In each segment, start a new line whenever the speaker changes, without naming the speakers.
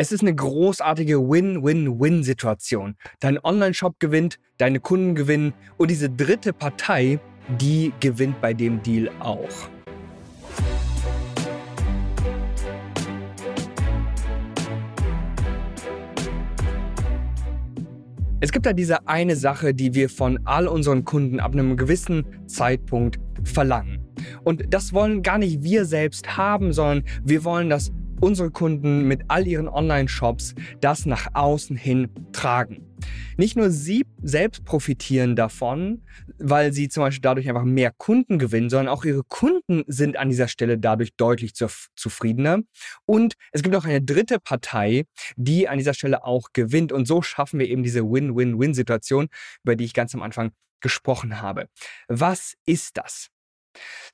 Es ist eine großartige Win-Win-Win-Situation. Dein Online-Shop gewinnt, deine Kunden gewinnen und diese dritte Partei, die gewinnt bei dem Deal auch. Es gibt da diese eine Sache, die wir von all unseren Kunden ab einem gewissen Zeitpunkt verlangen. Und das wollen gar nicht wir selbst haben, sondern wir wollen, dass unsere Kunden mit all ihren Online-Shops das nach außen hin tragen. Nicht nur sie selbst profitieren davon, weil sie zum Beispiel dadurch einfach mehr Kunden gewinnen, sondern auch ihre Kunden sind an dieser Stelle dadurch deutlich zufriedener. Und es gibt auch eine dritte Partei, die an dieser Stelle auch gewinnt. Und so schaffen wir eben diese Win-Win-Win-Situation, über die ich ganz am Anfang gesprochen habe. Was ist das?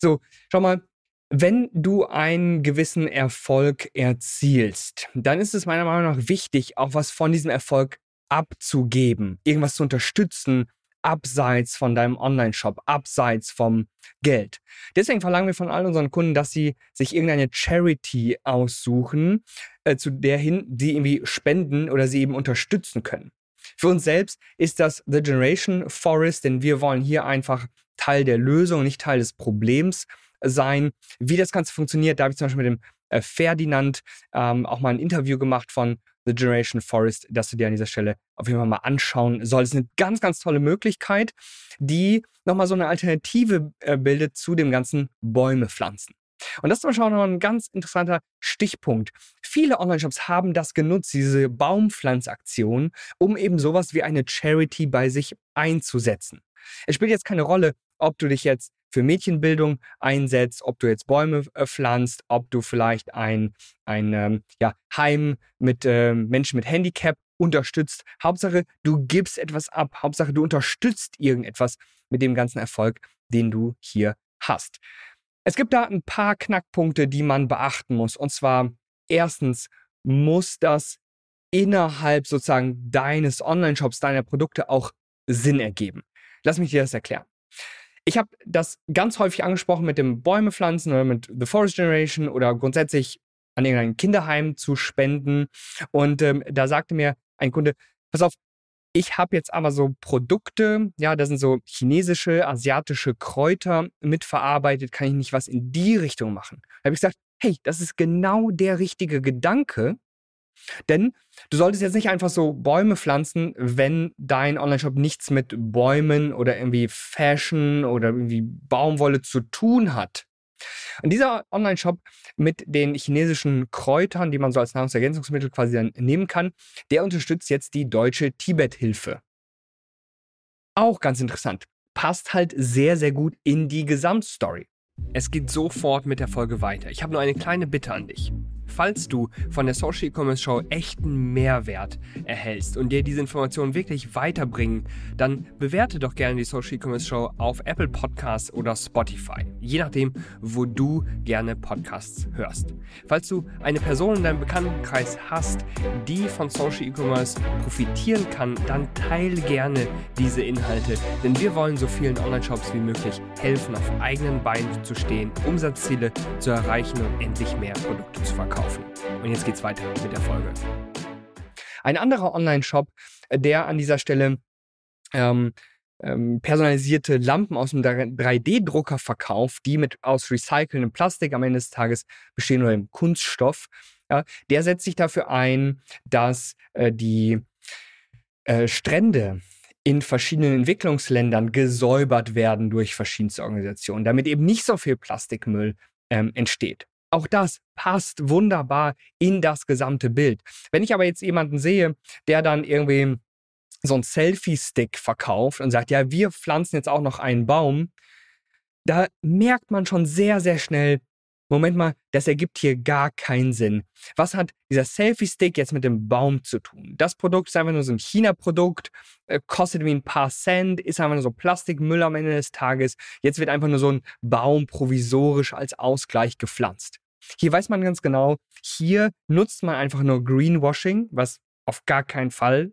So, schau mal, wenn du einen gewissen Erfolg erzielst, dann ist es meiner Meinung nach wichtig, auch was von diesem Erfolg abzugeben, irgendwas zu unterstützen, abseits von deinem Online-Shop, abseits vom Geld. Deswegen verlangen wir von all unseren Kunden, dass sie sich irgendeine Charity aussuchen, äh, zu der hin sie irgendwie spenden oder sie eben unterstützen können. Für uns selbst ist das The Generation Forest, denn wir wollen hier einfach Teil der Lösung, nicht Teil des Problems sein. Wie das Ganze funktioniert, da habe ich zum Beispiel mit dem äh, Ferdinand ähm, auch mal ein Interview gemacht von The Generation Forest, das du dir an dieser Stelle auf jeden Fall mal anschauen solltest. Eine ganz, ganz tolle Möglichkeit, die nochmal so eine Alternative äh, bildet zu dem ganzen Bäume pflanzen. Und das ist zum Beispiel auch noch ein ganz interessanter Stichpunkt. Viele Online-Shops haben das genutzt, diese Baumpflanzaktion, um eben sowas wie eine Charity bei sich einzusetzen. Es spielt jetzt keine Rolle, ob du dich jetzt für Mädchenbildung einsetzt, ob du jetzt Bäume äh, pflanzt, ob du vielleicht ein, ein ähm, ja, Heim mit äh, Menschen mit Handicap unterstützt. Hauptsache, du gibst etwas ab. Hauptsache, du unterstützt irgendetwas mit dem ganzen Erfolg, den du hier hast. Es gibt da ein paar Knackpunkte, die man beachten muss. Und zwar erstens muss das innerhalb sozusagen deines Online-Shops, deiner Produkte auch Sinn ergeben. Lass mich dir das erklären. Ich habe das ganz häufig angesprochen mit dem Bäume pflanzen oder mit The Forest Generation oder grundsätzlich an irgendein Kinderheim zu spenden. Und ähm, da sagte mir ein Kunde, pass auf, ich habe jetzt aber so Produkte, ja, da sind so chinesische, asiatische Kräuter mitverarbeitet, kann ich nicht was in die Richtung machen? Da habe ich gesagt, hey, das ist genau der richtige Gedanke, denn du solltest jetzt nicht einfach so Bäume pflanzen, wenn dein Online-Shop nichts mit Bäumen oder irgendwie Fashion oder irgendwie Baumwolle zu tun hat. Und dieser Online-Shop mit den chinesischen Kräutern, die man so als Nahrungsergänzungsmittel quasi dann nehmen kann, der unterstützt jetzt die deutsche Tibet-Hilfe. Auch ganz interessant. Passt halt sehr, sehr gut in die Gesamtstory. Es geht sofort mit der Folge weiter. Ich habe nur eine kleine Bitte an dich. Falls du von der Social E-Commerce Show echten Mehrwert erhältst und dir diese Informationen wirklich weiterbringen, dann bewerte doch gerne die Social E-Commerce Show auf Apple Podcasts oder Spotify, je nachdem, wo du gerne Podcasts hörst. Falls du eine Person in deinem Bekanntenkreis hast, die von Social E-Commerce profitieren kann, dann teile gerne diese Inhalte, denn wir wollen so vielen Online-Shops wie möglich helfen, auf eigenen Beinen zu stehen, Umsatzziele zu erreichen und endlich mehr Produkte zu verkaufen kaufen. Und jetzt geht's weiter mit der Folge. Ein anderer Online-Shop, der an dieser Stelle ähm, ähm, personalisierte Lampen aus dem 3D-Drucker verkauft, die mit aus recycelndem Plastik am Ende des Tages bestehen oder im Kunststoff, ja, der setzt sich dafür ein, dass äh, die äh, Strände in verschiedenen Entwicklungsländern gesäubert werden durch verschiedenste Organisationen, damit eben nicht so viel Plastikmüll ähm, entsteht. Auch das passt wunderbar in das gesamte Bild. Wenn ich aber jetzt jemanden sehe, der dann irgendwie so einen Selfie-Stick verkauft und sagt, ja, wir pflanzen jetzt auch noch einen Baum, da merkt man schon sehr, sehr schnell, Moment mal, das ergibt hier gar keinen Sinn. Was hat dieser Selfie-Stick jetzt mit dem Baum zu tun? Das Produkt ist einfach nur so ein China-Produkt, äh, kostet wie ein paar Cent, ist einfach nur so Plastikmüll am Ende des Tages. Jetzt wird einfach nur so ein Baum provisorisch als Ausgleich gepflanzt. Hier weiß man ganz genau, hier nutzt man einfach nur Greenwashing, was auf gar keinen Fall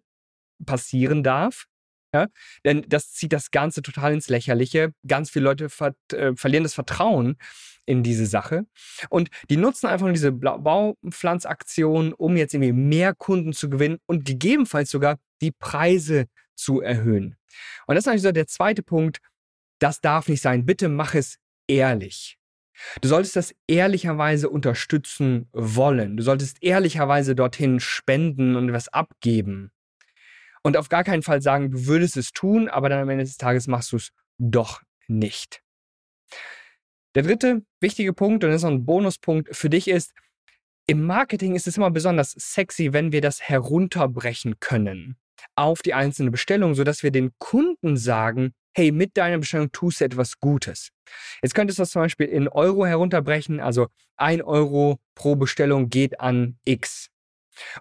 passieren darf. Ja? Denn das zieht das Ganze total ins Lächerliche. Ganz viele Leute ver äh, verlieren das Vertrauen in diese Sache. Und die nutzen einfach nur diese Baupflanzaktion, um jetzt irgendwie mehr Kunden zu gewinnen und gegebenenfalls sogar die Preise zu erhöhen. Und das ist eigentlich so der zweite Punkt. Das darf nicht sein. Bitte mach es ehrlich. Du solltest das ehrlicherweise unterstützen wollen. Du solltest ehrlicherweise dorthin spenden und was abgeben. Und auf gar keinen Fall sagen, du würdest es tun, aber dann am Ende des Tages machst du es doch nicht. Der dritte wichtige Punkt, und das ist ein Bonuspunkt für dich, ist, im Marketing ist es immer besonders sexy, wenn wir das herunterbrechen können auf die einzelne Bestellung, sodass wir den Kunden sagen, hey, mit deiner Bestellung tust du etwas Gutes. Jetzt könntest du das zum Beispiel in Euro herunterbrechen, also ein Euro pro Bestellung geht an X.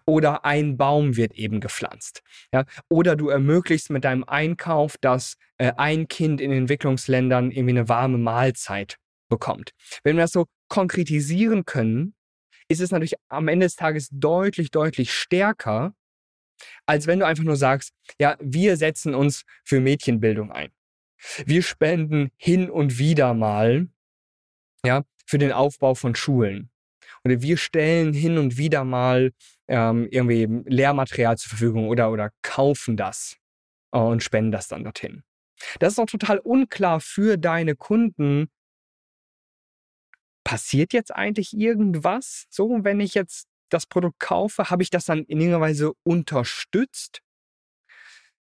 Oder ein Baum wird eben gepflanzt. Ja? Oder du ermöglichst mit deinem Einkauf, dass äh, ein Kind in Entwicklungsländern irgendwie eine warme Mahlzeit bekommt. Wenn wir das so konkretisieren können, ist es natürlich am Ende des Tages deutlich, deutlich stärker, als wenn du einfach nur sagst, ja, wir setzen uns für Mädchenbildung ein. Wir spenden hin und wieder mal, ja, für den Aufbau von Schulen. Oder wir stellen hin und wieder mal ähm, irgendwie Lehrmaterial zur Verfügung oder, oder kaufen das und spenden das dann dorthin. Das ist auch total unklar für deine Kunden, passiert jetzt eigentlich irgendwas? So, wenn ich jetzt das Produkt kaufe, habe ich das dann in irgendeiner Weise unterstützt?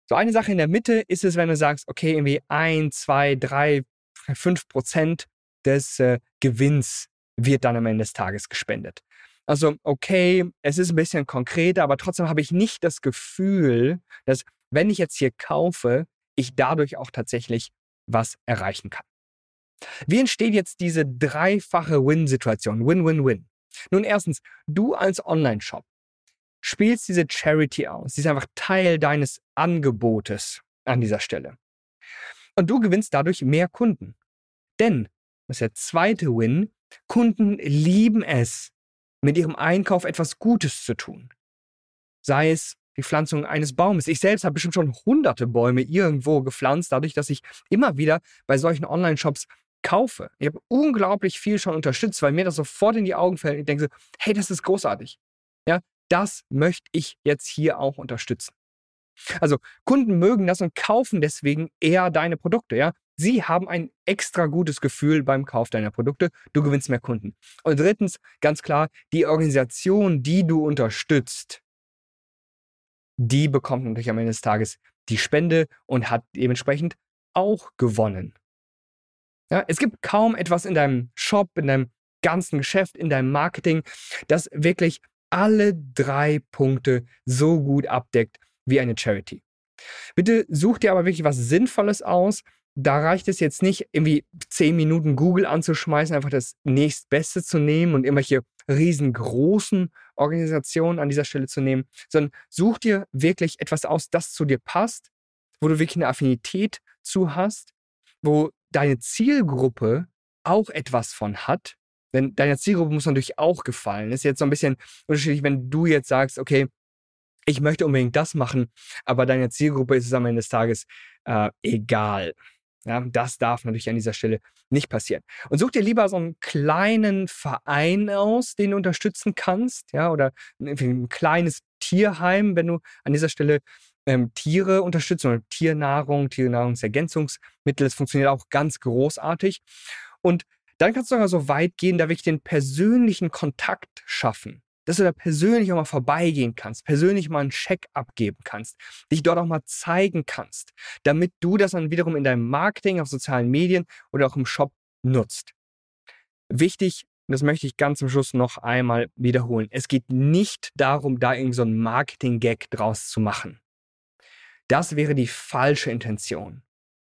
So eine Sache in der Mitte ist es, wenn du sagst, okay, irgendwie ein, zwei, drei, fünf Prozent des äh, Gewinns wird dann am Ende des Tages gespendet. Also, okay, es ist ein bisschen konkreter, aber trotzdem habe ich nicht das Gefühl, dass, wenn ich jetzt hier kaufe, ich dadurch auch tatsächlich was erreichen kann. Wie entsteht jetzt diese dreifache Win-Situation? Win-Win-Win. Nun, erstens, du als Online-Shop spielst diese Charity aus. Sie ist einfach Teil deines Angebotes an dieser Stelle. Und du gewinnst dadurch mehr Kunden. Denn, das ist der zweite Win, Kunden lieben es, mit ihrem Einkauf etwas Gutes zu tun. Sei es die Pflanzung eines Baumes. Ich selbst habe bestimmt schon hunderte Bäume irgendwo gepflanzt, dadurch, dass ich immer wieder bei solchen Online-Shops kaufe. Ich habe unglaublich viel schon unterstützt, weil mir das sofort in die Augen fällt. Ich denke so, hey, das ist großartig. Das möchte ich jetzt hier auch unterstützen. Also Kunden mögen das und kaufen deswegen eher deine Produkte. Ja, sie haben ein extra gutes Gefühl beim Kauf deiner Produkte. Du gewinnst mehr Kunden. Und drittens, ganz klar, die Organisation, die du unterstützt, die bekommt natürlich am Ende des Tages die Spende und hat dementsprechend auch gewonnen. Ja, es gibt kaum etwas in deinem Shop, in deinem ganzen Geschäft, in deinem Marketing, das wirklich alle drei Punkte so gut abdeckt wie eine Charity. Bitte such dir aber wirklich was Sinnvolles aus. Da reicht es jetzt nicht, irgendwie zehn Minuten Google anzuschmeißen, einfach das nächstbeste zu nehmen und irgendwelche riesengroßen Organisationen an dieser Stelle zu nehmen, sondern such dir wirklich etwas aus, das zu dir passt, wo du wirklich eine Affinität zu hast, wo deine Zielgruppe auch etwas von hat, denn deiner Zielgruppe muss natürlich auch gefallen. Ist jetzt so ein bisschen unterschiedlich, wenn du jetzt sagst, okay, ich möchte unbedingt das machen, aber deiner Zielgruppe ist es am Ende des Tages äh, egal. Ja, das darf natürlich an dieser Stelle nicht passieren. Und such dir lieber so einen kleinen Verein aus, den du unterstützen kannst, ja, oder ein kleines Tierheim, wenn du an dieser Stelle ähm, Tiere unterstützen oder Tiernahrung, Tiernahrungsergänzungsmittel. Das funktioniert auch ganz großartig. Und dann kannst du sogar so weit gehen, da wirklich den persönlichen Kontakt schaffen. Dass du da persönlich auch mal vorbeigehen kannst, persönlich mal einen Check abgeben kannst, dich dort auch mal zeigen kannst, damit du das dann wiederum in deinem Marketing, auf sozialen Medien oder auch im Shop nutzt. Wichtig, das möchte ich ganz zum Schluss noch einmal wiederholen. Es geht nicht darum, da irgendwie so Marketing-Gag draus zu machen. Das wäre die falsche Intention.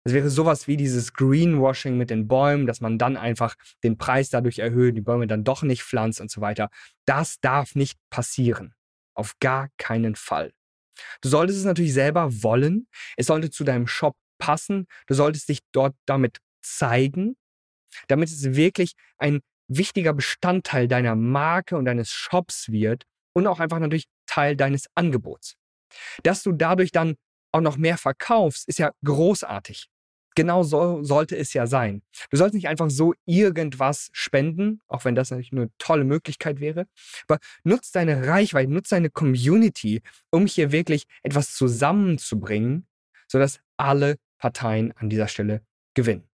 Das wäre sowas wie dieses Greenwashing mit den Bäumen, dass man dann einfach den Preis dadurch erhöht, die Bäume dann doch nicht pflanzt und so weiter. Das darf nicht passieren. Auf gar keinen Fall. Du solltest es natürlich selber wollen. Es sollte zu deinem Shop passen. Du solltest dich dort damit zeigen, damit es wirklich ein wichtiger Bestandteil deiner Marke und deines Shops wird und auch einfach natürlich Teil deines Angebots. Dass du dadurch dann auch noch mehr verkaufst, ist ja großartig. Genau so sollte es ja sein. Du sollst nicht einfach so irgendwas spenden, auch wenn das natürlich eine tolle Möglichkeit wäre, aber nutz deine Reichweite, nutz deine Community, um hier wirklich etwas zusammenzubringen, sodass alle Parteien an dieser Stelle gewinnen.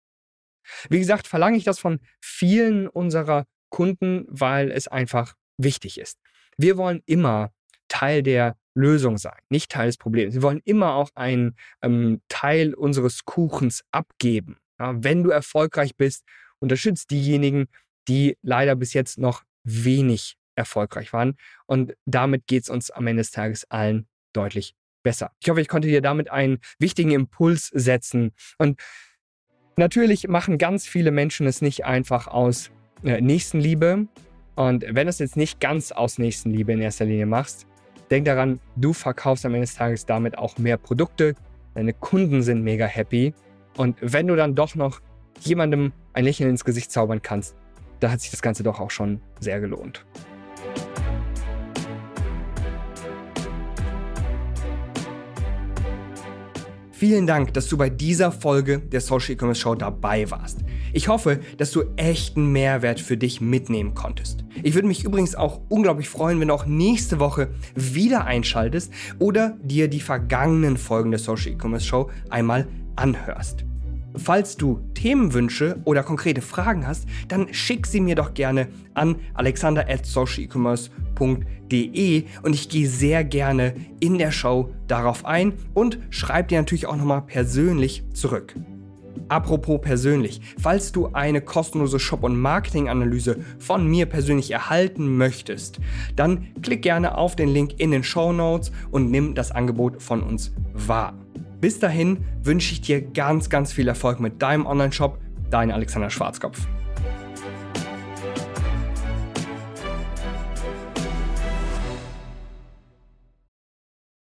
Wie gesagt, verlange ich das von vielen unserer Kunden, weil es einfach wichtig ist. Wir wollen immer Teil der Lösung sein, nicht Teil des Problems. Wir wollen immer auch einen ähm, Teil unseres Kuchens abgeben. Ja, wenn du erfolgreich bist, unterstützt diejenigen, die leider bis jetzt noch wenig erfolgreich waren. Und damit geht es uns am Ende des Tages allen deutlich besser. Ich hoffe, ich konnte dir damit einen wichtigen Impuls setzen. Und natürlich machen ganz viele Menschen es nicht einfach aus äh, Nächstenliebe. Und wenn du es jetzt nicht ganz aus Nächstenliebe in erster Linie machst, denk daran, du verkaufst am Ende des Tages damit auch mehr Produkte. Deine Kunden sind mega happy. Und wenn du dann doch noch jemandem ein Lächeln ins Gesicht zaubern kannst, da hat sich das Ganze doch auch schon sehr gelohnt. Vielen Dank, dass du bei dieser Folge der Social E-Commerce Show dabei warst. Ich hoffe, dass du echten Mehrwert für dich mitnehmen konntest. Ich würde mich übrigens auch unglaublich freuen, wenn du auch nächste Woche wieder einschaltest oder dir die vergangenen Folgen der Social E-Commerce Show einmal anhörst. Falls du Themenwünsche oder konkrete Fragen hast, dann schick sie mir doch gerne an alexander.socialecommerce.de und ich gehe sehr gerne in der Show darauf ein und schreibe dir natürlich auch nochmal persönlich zurück. Apropos persönlich, falls du eine kostenlose Shop- und Marketing-Analyse von mir persönlich erhalten möchtest, dann klick gerne auf den Link in den Show Notes und nimm das Angebot von uns wahr. Bis dahin wünsche ich dir ganz, ganz viel Erfolg mit deinem Online-Shop. Dein Alexander Schwarzkopf.